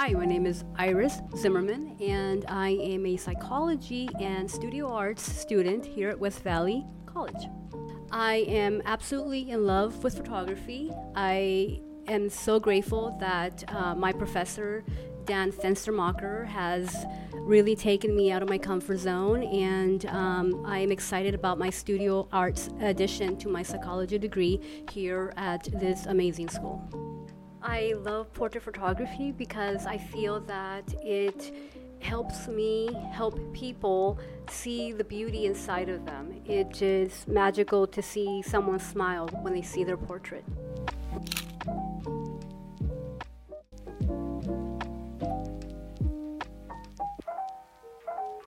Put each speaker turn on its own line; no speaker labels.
Hi, my name is Iris Zimmerman, and I am a psychology and studio arts student here at West Valley College. I am absolutely in love with photography. I am so grateful that uh, my professor, Dan Fenstermacher, has really taken me out of my comfort zone, and um, I am excited about my studio arts addition to my psychology degree here at this amazing school. I love portrait photography because I feel that it helps me help people see the beauty inside of them. It is magical to see someone smile when they see their portrait.